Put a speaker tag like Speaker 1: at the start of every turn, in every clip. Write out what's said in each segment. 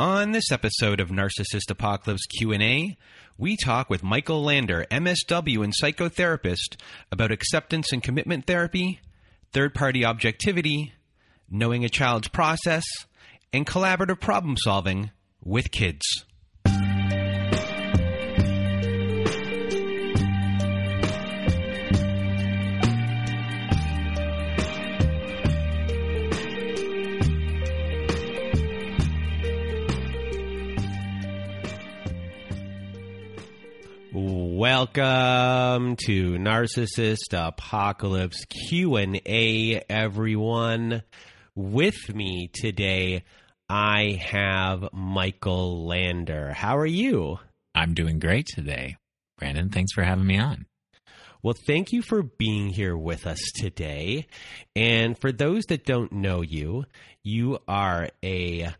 Speaker 1: On this episode of Narcissist Apocalypse Q&A, we talk with Michael Lander, MSW and psychotherapist, about acceptance and commitment therapy, third-party objectivity, knowing a child's process, and collaborative problem solving with kids. Welcome to Narcissist Apocalypse Q&A everyone. With me today I have Michael Lander. How are you?
Speaker 2: I'm doing great today. Brandon, thanks for having me on.
Speaker 1: Well, thank you for being here with us today. And for those that don't know you, you are a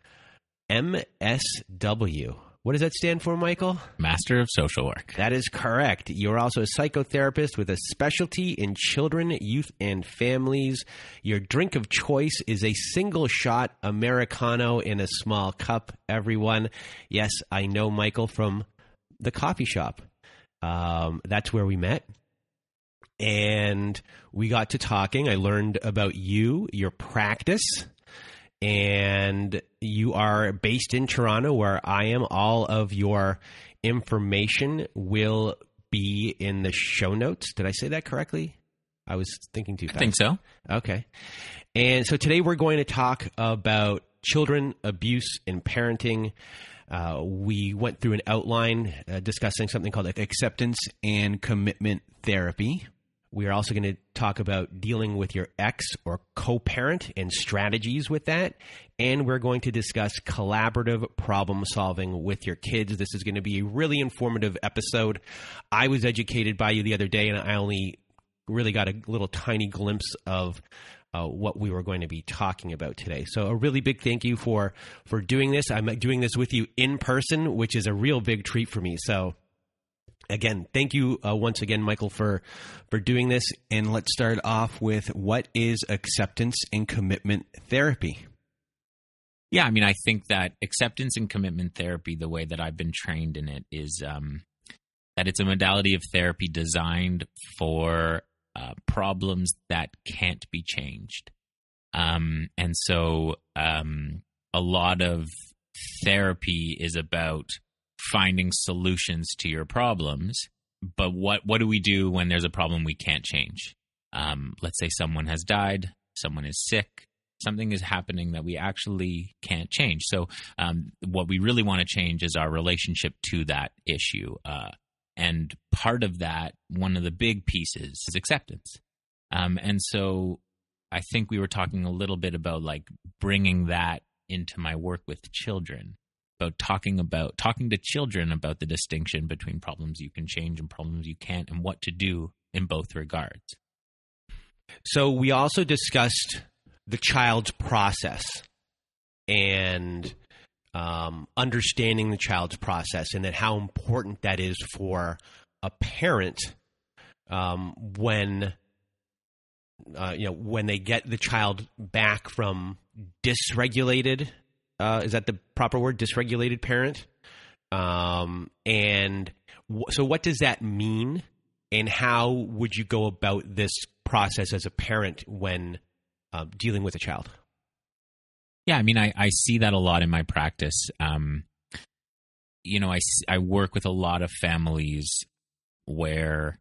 Speaker 1: MSW what does that stand for, Michael?
Speaker 2: Master of Social Work.
Speaker 1: That is correct. You're also a psychotherapist with a specialty in children, youth, and families. Your drink of choice is a single shot Americano in a small cup, everyone. Yes, I know Michael from the coffee shop. Um, that's where we met. And we got to talking. I learned about you, your practice and you are based in Toronto, where I am. All of your information will be in the show notes. Did I say that correctly? I was thinking too fast.
Speaker 2: I think so.
Speaker 1: Okay. And so today we're going to talk about children abuse and parenting. Uh, we went through an outline uh, discussing something called acceptance and commitment therapy. We are also going to talk about dealing with your ex or co parent and strategies with that. And we're going to discuss collaborative problem solving with your kids. This is going to be a really informative episode. I was educated by you the other day, and I only really got a little tiny glimpse of uh, what we were going to be talking about today. So a really big thank you for for doing this. I'm doing this with you in person, which is a real big treat for me. So again, thank you uh, once again, Michael, for for doing this. And let's start off with what is acceptance and commitment therapy.
Speaker 2: Yeah, I mean, I think that acceptance and commitment therapy, the way that I've been trained in it, is um, that it's a modality of therapy designed for uh, problems that can't be changed. Um, and so, um, a lot of therapy is about finding solutions to your problems. But what what do we do when there's a problem we can't change? Um, let's say someone has died, someone is sick, something is happening that we actually can't change. So, um, what we really want to change is our relationship to that issue. Uh, and part of that, one of the big pieces, is acceptance. Um, and so, I think we were talking a little bit about like bringing that into my work with children about talking about talking to children about the distinction between problems you can change and problems you can't and what to do in both regards.
Speaker 1: So we also discussed the child's process and um, understanding the child's process and that how important that is for a parent um, when uh, you know when they get the child back from dysregulated uh, is that the proper word? Dysregulated parent. Um, and w- so, what does that mean? And how would you go about this process as a parent when uh, dealing with a child?
Speaker 2: Yeah, I mean, I, I see that a lot in my practice. Um, you know, I, I work with a lot of families where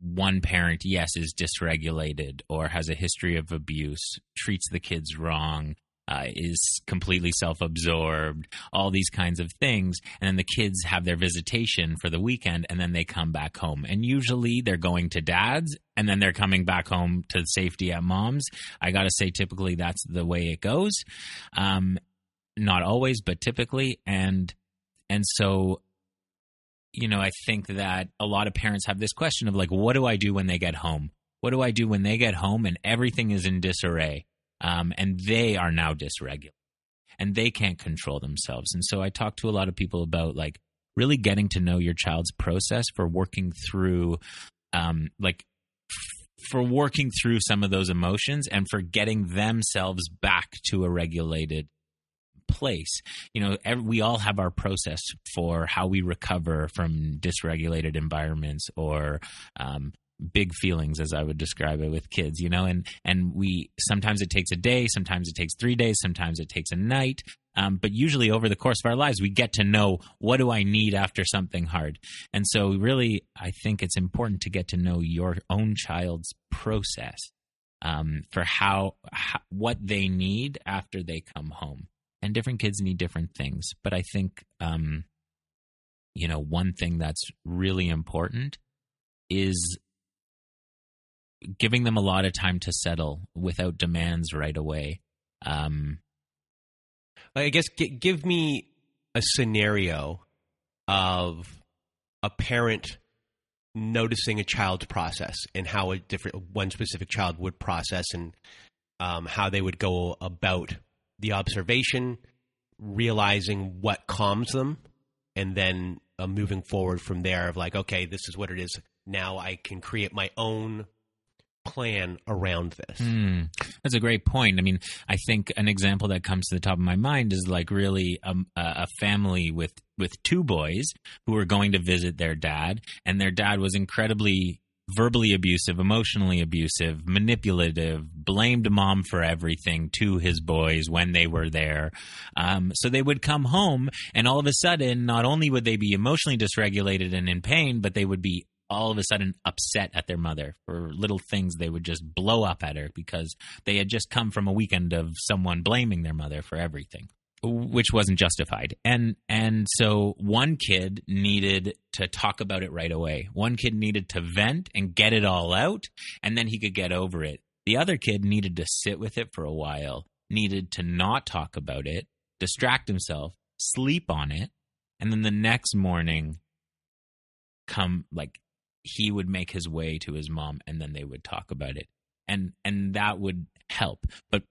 Speaker 2: one parent, yes, is dysregulated or has a history of abuse, treats the kids wrong, uh, is completely self absorbed, all these kinds of things. And then the kids have their visitation for the weekend and then they come back home. And usually they're going to dad's and then they're coming back home to safety at mom's. I got to say, typically that's the way it goes. Um, not always, but typically. And, and so you know, I think that a lot of parents have this question of like, what do I do when they get home? What do I do when they get home and everything is in disarray? Um, and they are now dysregulated and they can't control themselves. And so I talk to a lot of people about like really getting to know your child's process for working through, um, like, for working through some of those emotions and for getting themselves back to a regulated place. You know, every, we all have our process for how we recover from dysregulated environments or um, big feelings as i would describe it with kids you know? And and we sometimes it takes a day sometimes it takes three days sometimes it takes a night. Um, but usually over the course of our lives we get to know what do i need after something hard? And so really i think it's important to get to know your own child's process um, for how, how what they need after they come home. And different kids need different things. But I think, um, you know, one thing that's really important is giving them a lot of time to settle without demands right away. Um,
Speaker 1: I guess g- give me a scenario of a parent noticing a child's process and how a different one specific child would process and um, how they would go about the observation, realizing what calms them, and then uh, moving forward from there of like, okay, this is what it is. Now I can create my own plan around this.
Speaker 2: Mm, that's a great point. I mean, I think an example that comes to the top of my mind is like really a, a family with with two boys who were going to visit their dad, and their dad was incredibly verbally abusive, emotionally abusive, manipulative, blamed mom for everything to his boys when they were there. Um, so they would come home, and all of a sudden, not only would they be emotionally dysregulated and in pain, but they would be all of a sudden upset at their mother for little things they would just blow up at her because they had just come from a weekend of someone blaming their mother for everything which wasn't justified. And and so one kid needed to talk about it right away. One kid needed to vent and get it all out and then he could get over it. The other kid needed to sit with it for a while, needed to not talk about it, distract himself, sleep on it, and then the next morning come like he would make his way to his mom and then they would talk about it. And and that would help. But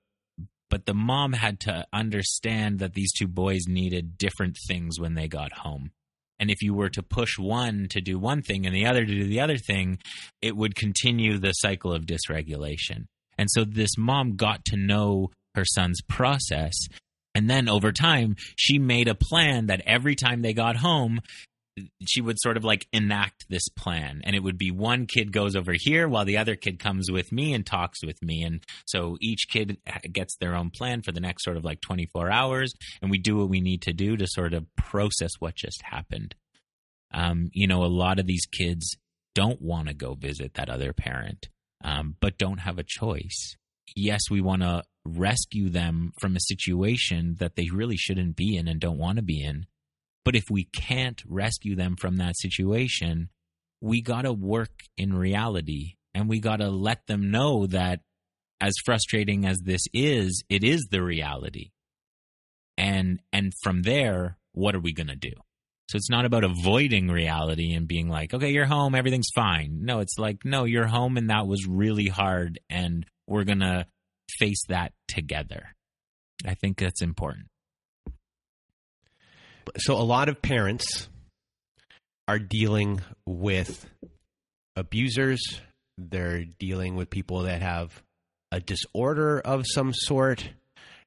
Speaker 2: but the mom had to understand that these two boys needed different things when they got home. And if you were to push one to do one thing and the other to do the other thing, it would continue the cycle of dysregulation. And so this mom got to know her son's process. And then over time, she made a plan that every time they got home, she would sort of like enact this plan. And it would be one kid goes over here while the other kid comes with me and talks with me. And so each kid gets their own plan for the next sort of like 24 hours. And we do what we need to do to sort of process what just happened. Um, you know a lot of these kids don't want to go visit that other parent um, but don't have a choice. Yes we want to rescue them from a situation that they really shouldn't be in and don't want to be in but if we can't rescue them from that situation, we got to work in reality and we got to let them know that as frustrating as this is, it is the reality. And and from there, what are we going to do? So it's not about avoiding reality and being like, okay, you're home, everything's fine. No, it's like, no, you're home and that was really hard and we're going to face that together. I think that's important
Speaker 1: so a lot of parents are dealing with abusers. They're dealing with people that have a disorder of some sort.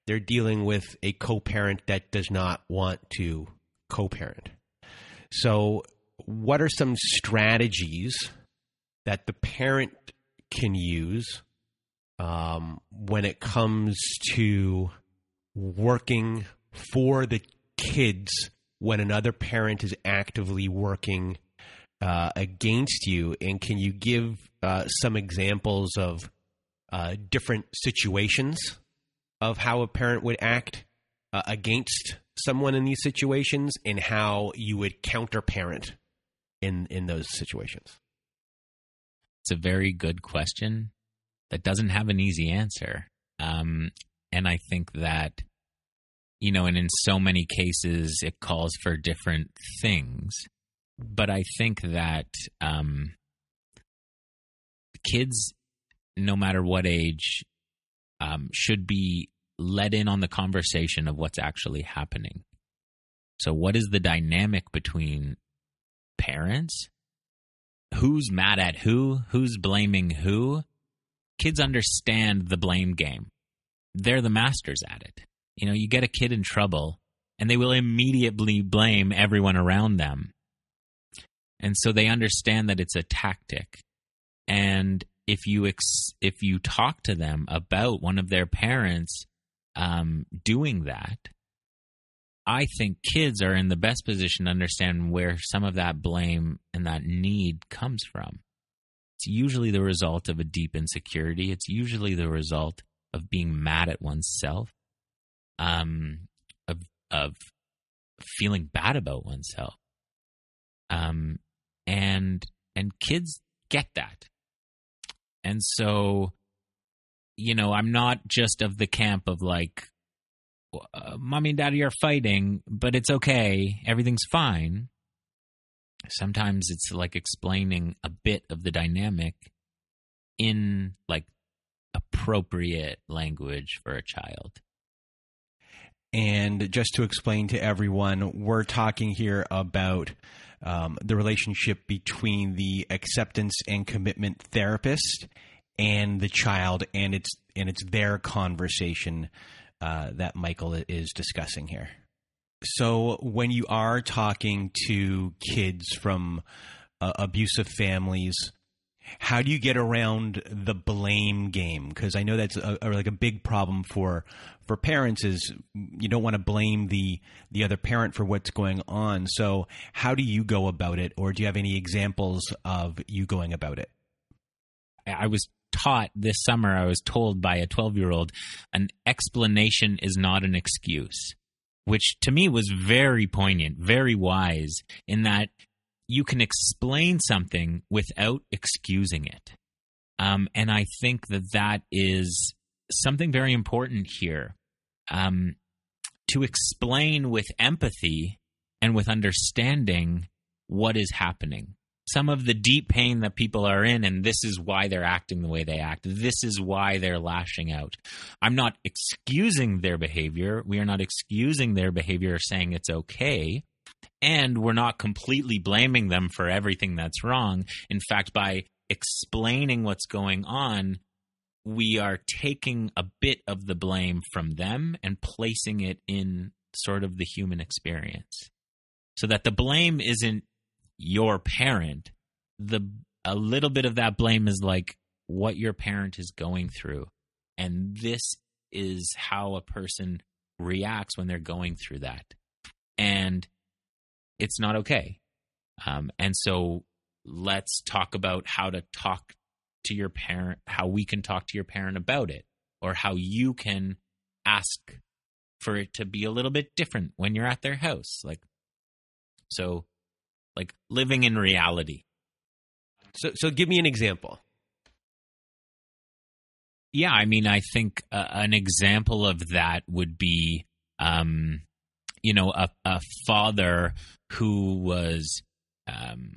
Speaker 1: They're dealing with a co parent that does not want to co parent. So, what are some strategies that the parent can use um, when it comes to working for the kids when another parent is actively working uh, against you? And can you give uh, some examples of uh, different situations of how a parent would act uh, against someone in these situations and how you would counter parent in in those situations?
Speaker 2: It's a very good question that doesn't have an easy answer. Um, and I think that, you know, and in so many cases, it calls for different things. But I think that um, kids, no matter what age, um, should be let in on the conversation of what's actually happening. So, what is the dynamic between parents? Who's mad at who? Who's blaming who? Kids understand the blame game. They're the masters at it. You know, you get a kid in trouble and they will immediately blame everyone around them. And so they understand that it's a tactic. And if you ex- if you talk to them about one of their parents um, doing that, I think kids are in the best position to understand where some of that blame and that need comes from. It's usually the result of a deep insecurity. It's usually the result of being mad at oneself, um, of of feeling bad about oneself, um, and and kids get that, and so, you know, I'm not just of the camp of like uh, mommy and daddy are fighting, but it's okay. Everything's fine. Sometimes it's like explaining a bit of the dynamic in like appropriate language for a child.
Speaker 1: And just to explain to everyone, we're talking here about um, the relationship between the acceptance and commitment therapist and the child, and it's and it's their conversation uh, that Michael is discussing here. So, when you are talking to kids from uh, abusive families, how do you get around the blame game? Because I know that's a, a, like a big problem for for parents is you don't want to blame the the other parent for what's going on. So, how do you go about it, or do you have any examples of you going about it?
Speaker 2: I was taught this summer, I was told by a 12 year old, an explanation is not an excuse, which to me was very poignant, very wise, in that you can explain something without excusing it. Um, and I think that that is something very important here. Um, to explain with empathy and with understanding what is happening some of the deep pain that people are in, and this is why they're acting the way they act. This is why they're lashing out. I'm not excusing their behavior. We are not excusing their behavior or saying it's okay. And we're not completely blaming them for everything that's wrong. In fact, by explaining what's going on, we are taking a bit of the blame from them and placing it in sort of the human experience. So that the blame isn't your parent, the a little bit of that blame is like what your parent is going through. And this is how a person reacts when they're going through that. And it's not okay. Um, and so let's talk about how to talk to your parent, how we can talk to your parent about it, or how you can ask for it to be a little bit different when you're at their house. Like, so like living in reality.
Speaker 1: So, so give me an example.
Speaker 2: Yeah, I mean, I think uh, an example of that would be, um, you know, a, a father who was um,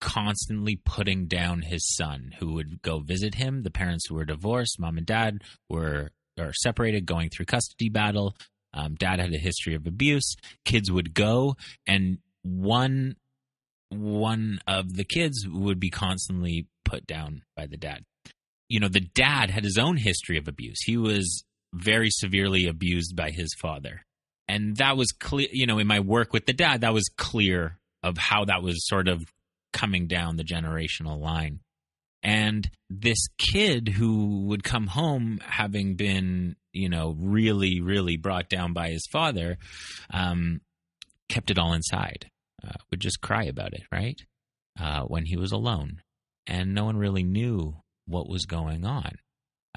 Speaker 2: constantly putting down his son, who would go visit him. The parents were divorced, mom and dad were are separated, going through custody battle. Um, dad had a history of abuse. Kids would go, and one one of the kids would be constantly put down by the dad. You know, the dad had his own history of abuse. He was very severely abused by his father. And that was clear, you know, in my work with the dad, that was clear of how that was sort of coming down the generational line. And this kid who would come home having been, you know, really, really brought down by his father, um, kept it all inside, uh, would just cry about it, right? Uh, when he was alone. And no one really knew what was going on.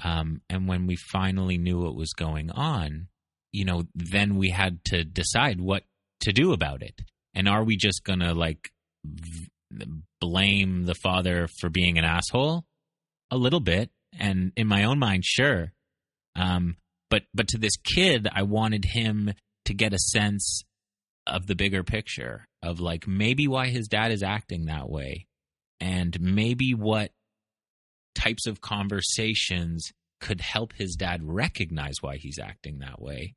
Speaker 2: Um, and when we finally knew what was going on, you know, then we had to decide what to do about it. And are we just going to like blame the father for being an asshole? A little bit. And in my own mind, sure. Um, but but to this kid, I wanted him to get a sense of the bigger picture of like maybe why his dad is acting that way and maybe what types of conversations could help his dad recognize why he's acting that way.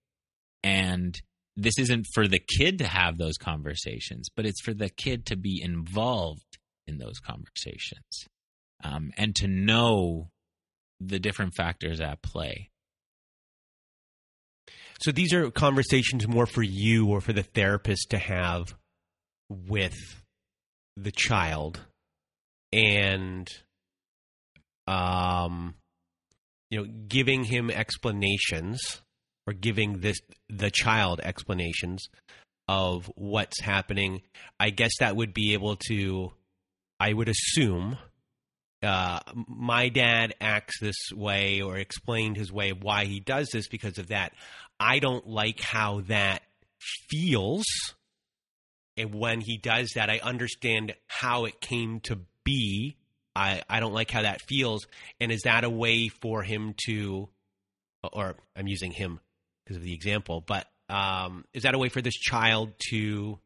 Speaker 2: And this isn't for the kid to have those conversations, but it's for the kid to be involved in those conversations um, and to know the different factors at play.
Speaker 1: So these are conversations more for you or for the therapist to have with the child and um you know giving him explanations or giving this the child explanations of what's happening i guess that would be able to i would assume uh, my dad acts this way or explained his way of why he does this because of that. I don't like how that feels. And when he does that, I understand how it came to be. I, I don't like how that feels. And is that a way for him to, or I'm using him because of the example, but um, is that a way for this child to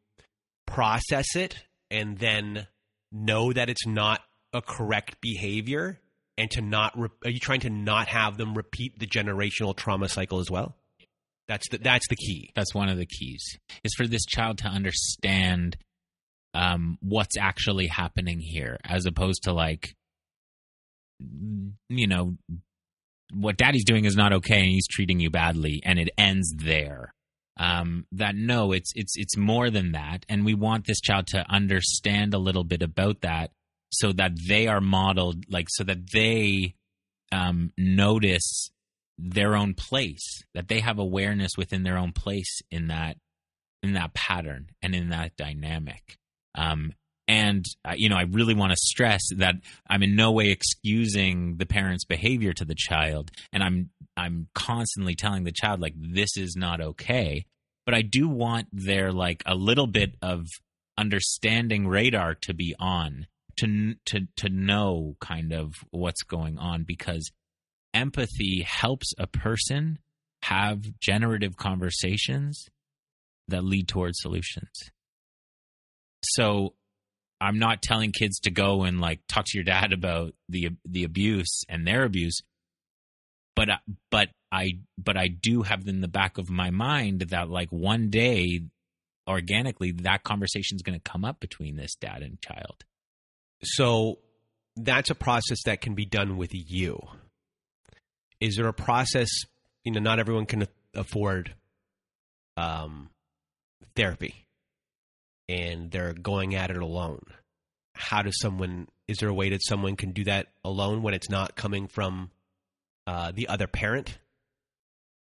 Speaker 1: process it and then know that it's not a correct behavior and to not re- are you trying to not have them repeat the generational trauma cycle as well? That's the that's the key.
Speaker 2: That's one of the keys is for this child to understand um, what's actually happening here as opposed to like you know what daddy's doing is not okay and he's treating you badly and it ends there. Um, that no it's it's it's more than that. And we want this child to understand a little bit about that so that they are modeled like so that they um, notice their own place that they have awareness within their own place in that in that pattern and in that dynamic. Um, and uh, you know i really want to stress that i'm in no way excusing the parent's behavior to the child and i'm i'm constantly telling the child like this is not okay but i do want their like a little bit of understanding radar to be on to to to know kind of what's going on because empathy helps a person have generative conversations that lead towards solutions. So I'm not telling kids to go and like talk to your dad about the the abuse and their abuse, but but I but I do have in the back of my mind that like one day organically that conversation is going to come up between this dad and child
Speaker 1: so that's a process that can be done with you. Is there a process? You know, not everyone can afford um, therapy, and they're going at it alone. How does someone? Is there a way that someone can do that alone when it's not coming from uh, the other parent,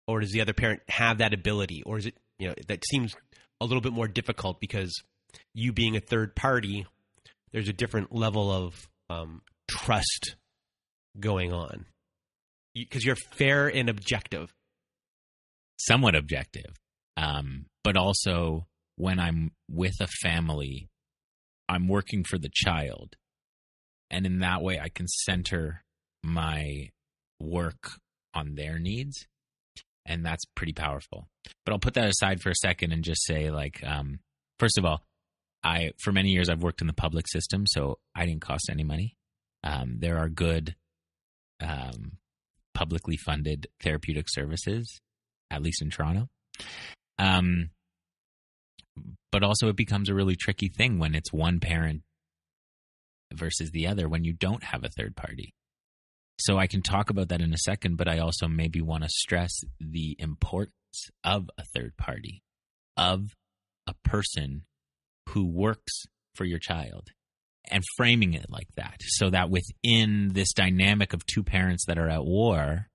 Speaker 1: or does the other parent have that ability, or is it you know that seems a little bit more difficult because you being a third party there's a different level of um, trust going on because you're fair and objective
Speaker 2: somewhat objective um, but also when i'm with a family i'm working for the child and in that way i can center my work on their needs and that's pretty powerful but i'll put that aside for a second and just say like um, first of all I for many years I've worked in the public system, so I didn't cost any money. Um, there are good um, publicly funded therapeutic services, at least in Toronto. Um, but also, it becomes a really tricky thing when it's one parent versus the other when you don't have a third party. So I can talk about that in a second, but I also maybe want to stress the importance of a third party, of a person who works for your child and framing it like that so that within this dynamic of two parents that are at war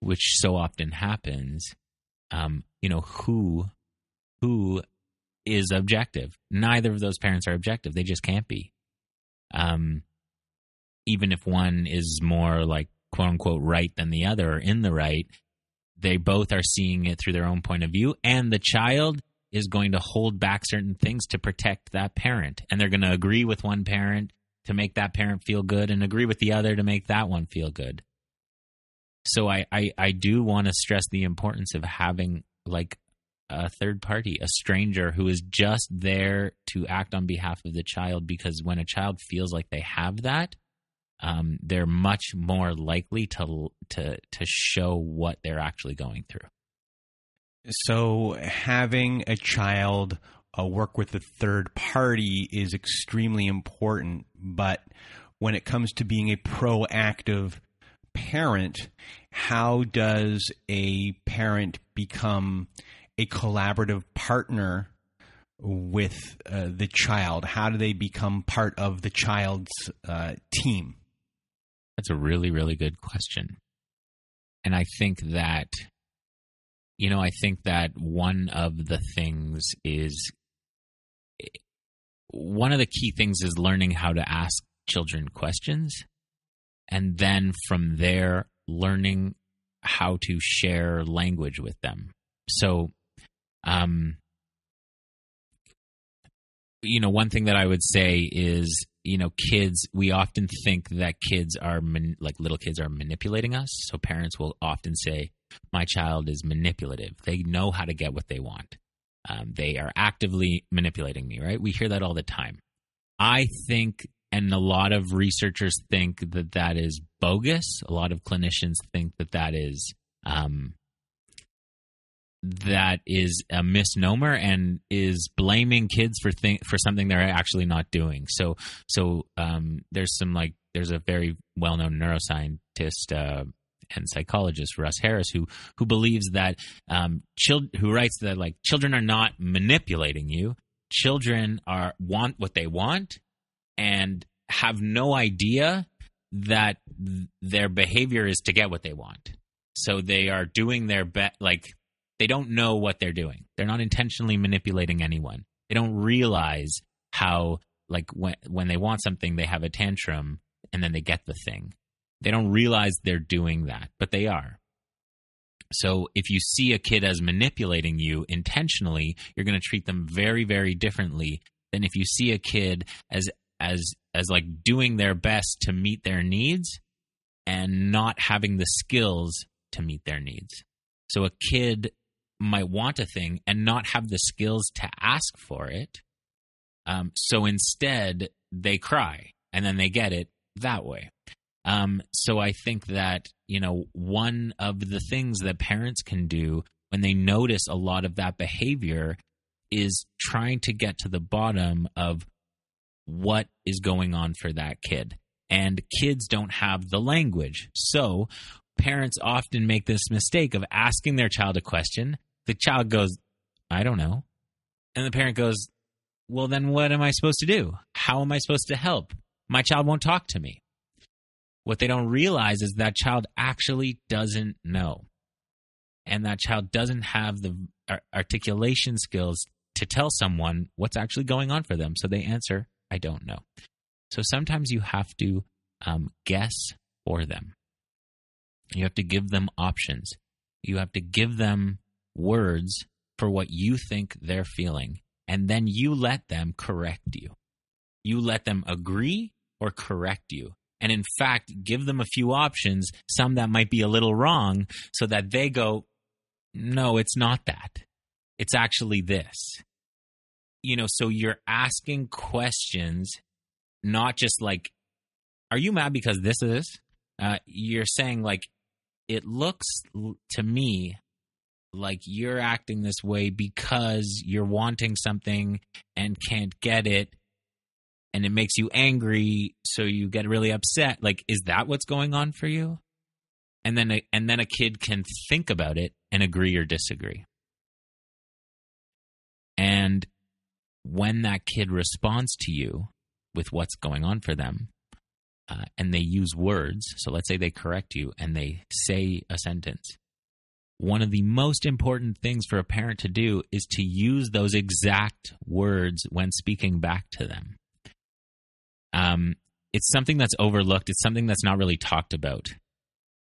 Speaker 2: which so often happens um, you know who who is objective. Neither of those parents are objective. They just can't be. Um, even if one is more like quote unquote right than the other or in the right, they both are seeing it through their own point of view. And the child is going to hold back certain things to protect that parent. And they're going to agree with one parent to make that parent feel good and agree with the other to make that one feel good. So I, I, I do want to stress the importance of having like a third party, a stranger who is just there to act on behalf of the child because when a child feels like they have that, um, they're much more likely to to to show what they're actually going through.
Speaker 1: So having a child uh, work with a third party is extremely important, but when it comes to being a proactive parent, how does a parent become a collaborative partner with uh, the child? How do they become part of the child's uh, team?
Speaker 2: That's a really, really good question. And I think that, you know, I think that one of the things is one of the key things is learning how to ask children questions. And then from there, learning how to share language with them. So, um, you know, one thing that I would say is you know kids we often think that kids are man, like little kids are manipulating us. So parents will often say my child is manipulative. They know how to get what they want. Um, they are actively manipulating me right? We hear that all the time. I think and a lot of researchers think that that is bogus. A lot of clinicians think that that is um, that is a misnomer and is blaming kids for th- for something they're actually not doing. So so um, there's some like there's a very well known neuroscientist uh, and psychologist Russ Harris who who believes that um, chil- who writes that like children are not manipulating you. Children are want what they want and have no idea that th- their behavior is to get what they want. So they are doing their best like they don't know what they're doing. They're not intentionally manipulating anyone. They don't realize how like when when they want something they have a tantrum and then they get the thing. They don't realize they're doing that, but they are. So if you see a kid as manipulating you intentionally, you're going to treat them very very differently than if you see a kid as as as like doing their best to meet their needs and not having the skills to meet their needs. So a kid might want a thing and not have the skills to ask for it. Um, so instead, they cry and then they get it that way. Um, so I think that, you know, one of the things that parents can do when they notice a lot of that behavior is trying to get to the bottom of what is going on for that kid. And kids don't have the language. So parents often make this mistake of asking their child a question the child goes, I don't know. And the parent goes, Well, then what am I supposed to do? How am I supposed to help? My child won't talk to me. What they don't realize is that child actually doesn't know. And that child doesn't have the articulation skills to tell someone what's actually going on for them. So they answer, I don't know. So sometimes you have to um, guess for them. You have to give them options. You have to give them words for what you think they're feeling, and then you let them correct you. You let them agree or correct you. And in fact, give them a few options, some that might be a little wrong, so that they go, no, it's not that. It's actually this. You know, so you're asking questions, not just like, are you mad because this is? Uh, you're saying, like, it looks to me like you're acting this way because you're wanting something and can't get it and it makes you angry so you get really upset. Like is that what's going on for you? And then a, and then a kid can think about it and agree or disagree. And when that kid responds to you with what's going on for them uh, and they use words so let's say they correct you and they say a sentence one of the most important things for a parent to do is to use those exact words when speaking back to them. Um, it's something that's overlooked. It's something that's not really talked about.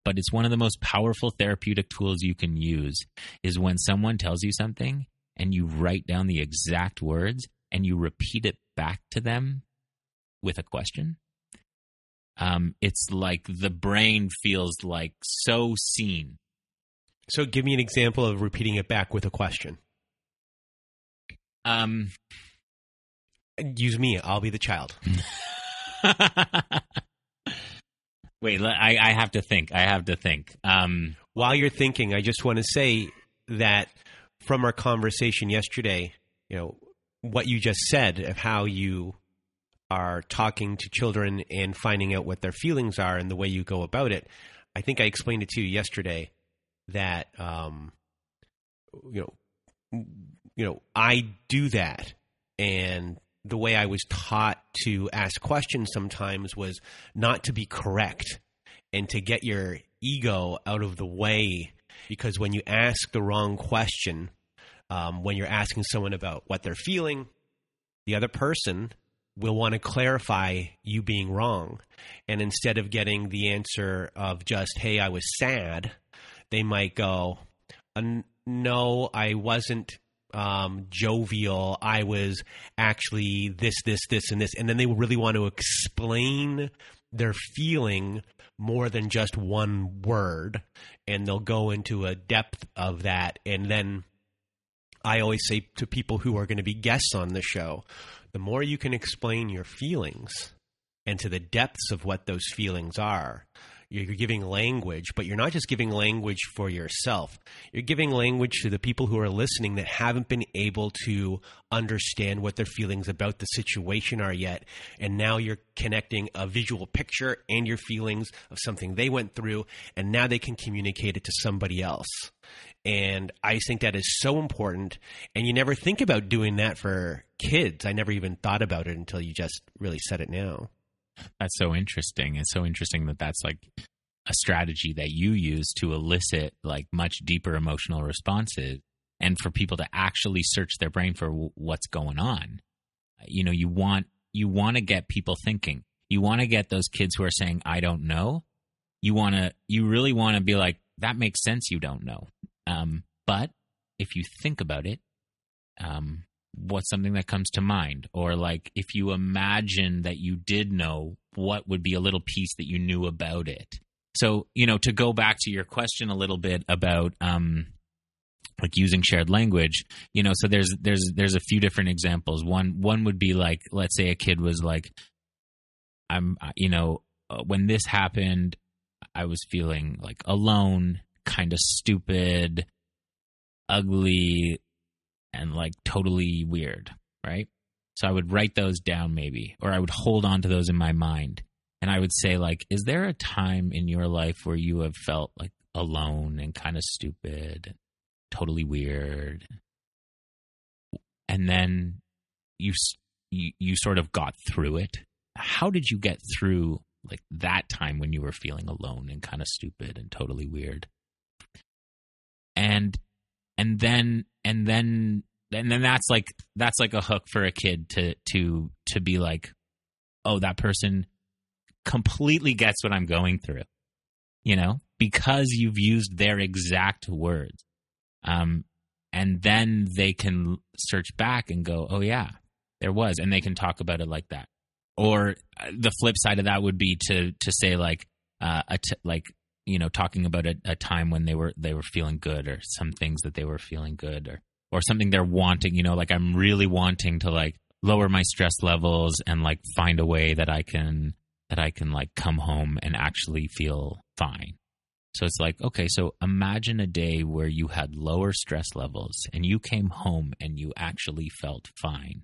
Speaker 2: But it's one of the most powerful therapeutic tools you can use is when someone tells you something and you write down the exact words and you repeat it back to them with a question. Um, it's like the brain feels like so seen
Speaker 1: So, give me an example of repeating it back with a question.
Speaker 2: Um,
Speaker 1: Use me. I'll be the child.
Speaker 2: wait, I, I have to think. I have to think. Um,
Speaker 1: While you're thinking, I just want to say that from our conversation yesterday, you know, what you just said of how you are talking to children and finding out what their feelings are and the way you go about it. I think I explained it to you yesterday that um, you know you know I do that. And the way I was taught to ask questions sometimes was not to be correct and to get your ego out of the way. Because when you ask the wrong question um, when you're asking someone about what they're feeling the other person will want to clarify you being wrong. And instead of getting the answer of just hey i was sad they might go "Uh, no i wasn't um, jovial. I was actually this this this and this. And then they really want to explain their feeling more than just one word and they'll go into a depth of that. And then I always say to people who are going to be guests on the show, the more you can explain your feelings and to the depths of what those feelings are, you're giving language, but you're not just giving language for yourself. You're giving language to the people who are listening that haven't been able to understand what their feelings about the situation are yet. And now you're connecting a visual picture and your feelings of something they went through, and now they can communicate it to somebody else. And I think that is so important. And you never think about doing that for kids. I never even thought about it until you just really said it now.
Speaker 2: That's so interesting. It's so interesting that that's like a strategy that you use to elicit like much deeper emotional responses and for people to actually search their brain for w- what's going on. You know, you want you want to get people thinking. You want to get those kids who are saying I don't know. You want to you really want to be like that makes sense you don't know. Um, but if you think about it, um, what's something that comes to mind? Or like if you imagine that you did know, what would be a little piece that you knew about it? So, you know, to go back to your question a little bit about um like using shared language, you know, so there's there's there's a few different examples. One one would be like let's say a kid was like I'm you know, uh, when this happened, I was feeling like alone, kind of stupid, ugly, and like totally weird, right? So I would write those down maybe, or I would hold on to those in my mind. And I would say, like, is there a time in your life where you have felt like alone and kind of stupid, and totally weird? And then you, you, you sort of got through it. How did you get through like that time when you were feeling alone and kind of stupid and totally weird? And and then and then and then that's like that's like a hook for a kid to to to be like oh that person completely gets what i'm going through you know because you've used their exact words. Um and then they can search back and go oh yeah there was and they can talk about it like that. Or uh, the flip side of that would be to to say like uh a t- like you know talking about a, a time when they were they were feeling good or some things that they were feeling good or or something they're wanting you know like i'm really wanting to like lower my stress levels and like find a way that i can that i can like come home and actually feel fine. So it's like okay so imagine a day where you had lower stress levels and you came home and you actually felt fine.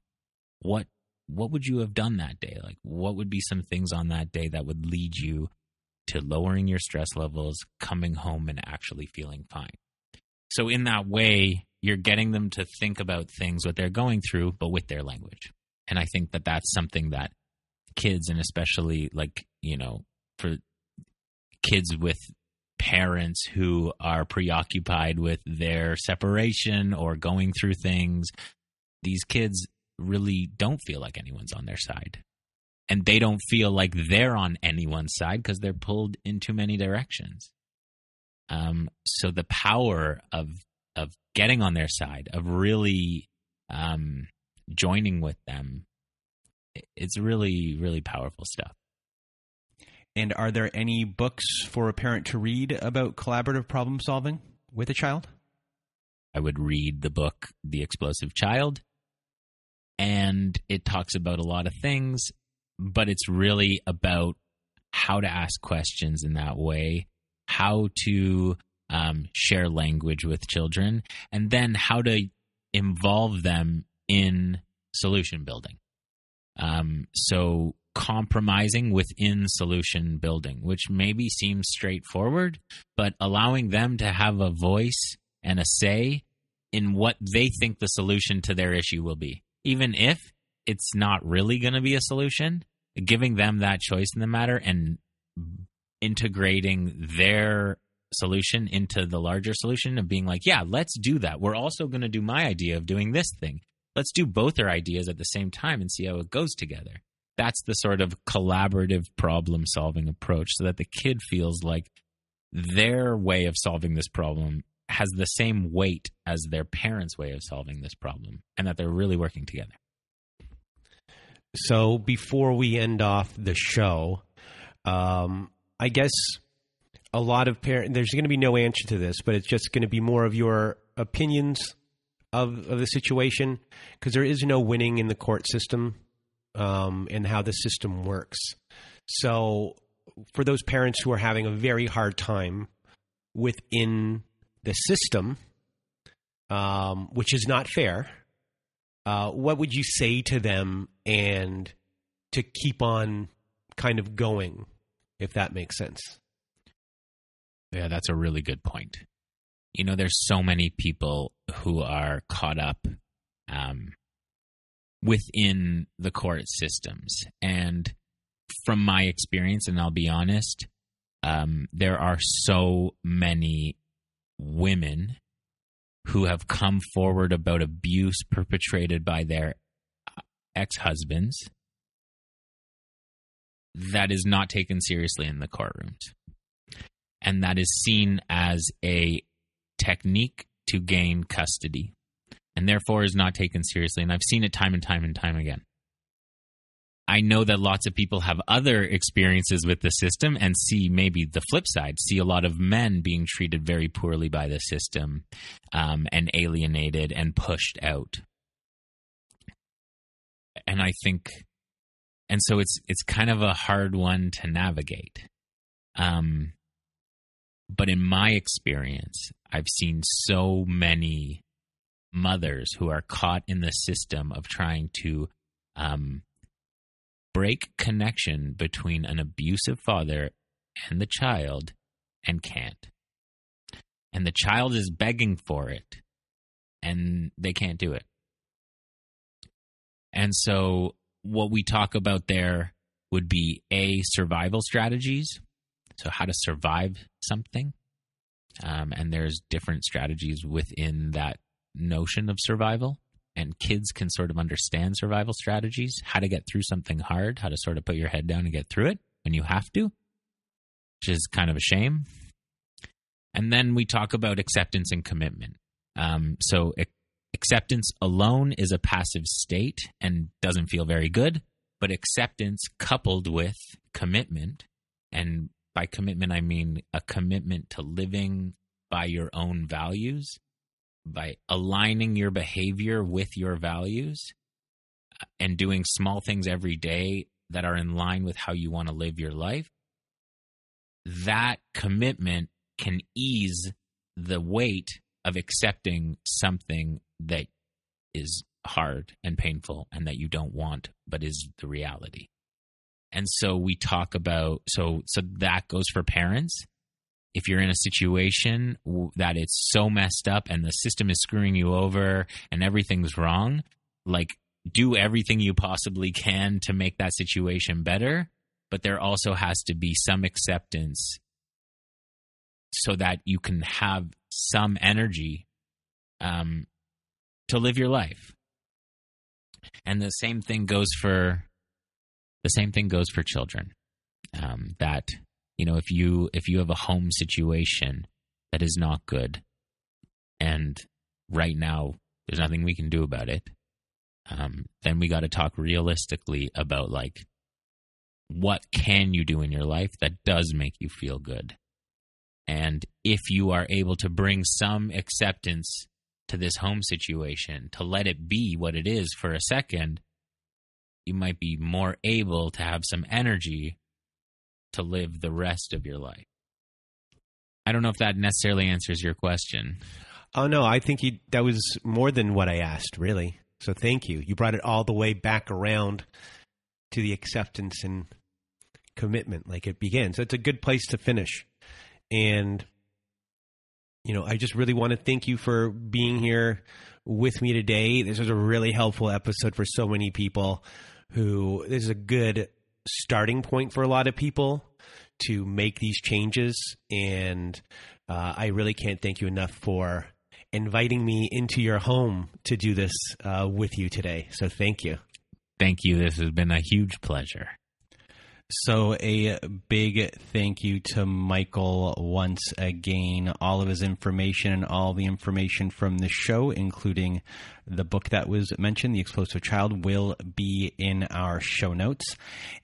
Speaker 2: What what would you have done that day? Like what would be some things on that day that would lead you to lowering your stress levels, coming home and actually feeling fine. So, in that way, you're getting them to think about things, what they're going through, but with their language. And I think that that's something that kids, and especially like, you know, for kids with parents who are preoccupied with their separation or going through things. These kids really don't feel like anyone's on their side. And they don't feel like they're on anyone's side because they're pulled in too many directions. Um, so the power of of getting on their side, of really um, joining with them, it's really really powerful stuff.
Speaker 1: And are there any books for a parent to read about collaborative problem solving with a child?
Speaker 2: I would read the book The Explosive Child. And it talks about a lot of things, but it's really about how to ask questions in that way, how to um, share language with children, and then how to involve them in solution building. Um, so compromising within solution building, which maybe seems straightforward, but allowing them to have a voice and a say in what they think the solution to their issue will be. Even if it's not really going to be a solution, giving them that choice in the matter and integrating their solution into the larger solution of being like, yeah, let's do that. We're also going to do my idea of doing this thing. Let's do both our ideas at the same time and see how it goes together that's the sort of collaborative problem solving approach so that the kid feels like their way of solving this problem has the same weight as their parents' way of solving this problem and that they're really working together.
Speaker 1: So before we end off the show, um, I guess a lot of parents, there's going to be no answer to this, but it's just going to be more of your opinions of, of the situation because there is no winning in the court system um, and how the system works. So, for those parents who are having a very hard time within the system, um, which is not fair, uh, what would you say to them and to keep on kind of going, if that makes sense?
Speaker 2: Yeah, that's a really good point. You know, there's so many people who are caught up um, within the court systems. And from my experience, and I'll be honest, um, there are so many women who have come forward about abuse perpetrated by their ex husbands that is not taken seriously in the courtrooms. And that is seen as a technique to gain custody and therefore is not taken seriously. And I've seen it time and time and time again. I know that lots of people have other experiences with the system and see maybe the flip side, see a lot of men being treated very poorly by the system um, and alienated and pushed out. And I think, and so it's it's kind of a hard one to navigate. Um, but in my experience, I've seen so many mothers who are caught in the system of trying to um, break connection between an abusive father and the child and can't. And the child is begging for it and they can't do it. And so, what we talk about there would be A, survival strategies. So, how to survive something. Um, and there's different strategies within that notion of survival and kids can sort of understand survival strategies, how to get through something hard, how to sort of put your head down and get through it when you have to, which is kind of a shame. And then we talk about acceptance and commitment. Um, so ac- acceptance alone is a passive state and doesn't feel very good, but acceptance coupled with commitment, and by commitment I mean a commitment to living by your own values by aligning your behavior with your values uh, and doing small things every day that are in line with how you want to live your life, that commitment can ease the weight of accepting something that is hard and painful and that you don't want but is the reality. And so we talk about so so that goes for parents if you're in a situation that it's so messed up and the system is screwing you over and everything's wrong, like do everything you possibly can to make that situation better. But there also has to be some acceptance so that you can have some energy um, to live your life. And the same thing goes for the same thing goes for children. Um, that you know, if you if you have a home situation that is not good, and right now there's nothing we can do about it, um, then we got to talk realistically about like what can you do in your life that does make you feel good? And if you are able to bring some acceptance to this home situation, to let it be what it is for a second, you might be more able to have some energy to live the rest of your life. I don't know if that necessarily answers your question.
Speaker 3: Oh no, I think you, that was more than what I asked, really. So thank you. You brought it all the way back around to the acceptance and commitment like it began. So it's a good place to finish. And, you know, I just really want to thank you for being here with me today. This was a really helpful episode for so many people who this is a good starting point for a lot of people to make these changes. And uh, I really can't thank you enough for inviting me into your home to do this uh, with you today. So thank you.
Speaker 2: Thank you. This has been a huge pleasure.
Speaker 3: So, a big thank you to Michael once again. All of his information and all the information from the show, including the book that was mentioned, The Explosive Child, will be in our show notes.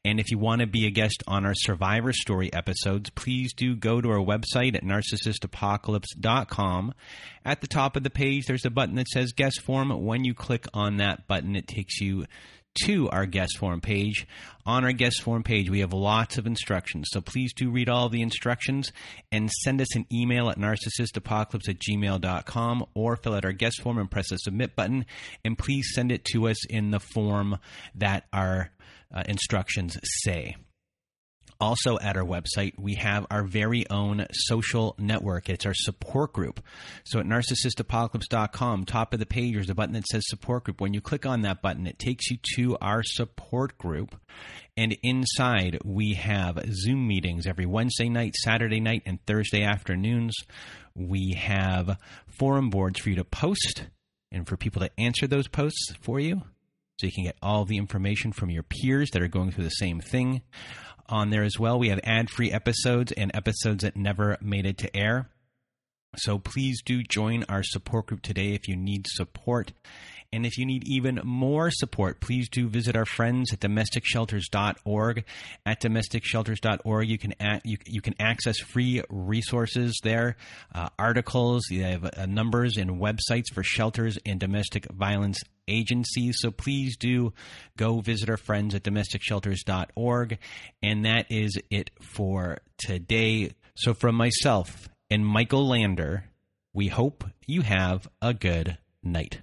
Speaker 3: And if you want to be a guest on our Survivor Story episodes, please do go to our website at narcissistapocalypse.com. At the top of the page, there's a button that says guest form. When you click on that button, it takes you to our guest form page. On our guest form page, we have lots of instructions. So please do read all the instructions and send us an email at narcissistapocalypse at gmail.com or fill out our guest form and press the submit button. And please send it to us in the form that our uh, instructions say. Also, at our website, we have our very own social network. It's our support group. So, at narcissistapocalypse.com, top of the page, there's a button that says support group. When you click on that button, it takes you to our support group. And inside, we have Zoom meetings every Wednesday night, Saturday night, and Thursday afternoons. We have forum boards for you to post and for people to answer those posts for you. So you can get all the information from your peers that are going through the same thing on there as well. We have ad free episodes and episodes that never made it to air. So please do join our support group today if you need support. And if you need even more support, please do visit our friends at domesticshelters.org. At domesticshelters.org, you can you, you can access free resources there, uh, articles, you have uh, numbers and websites for shelters and domestic violence agencies. So please do go visit our friends at domesticshelters.org. And that is it for today. So from myself and Michael Lander, we hope you have a good night.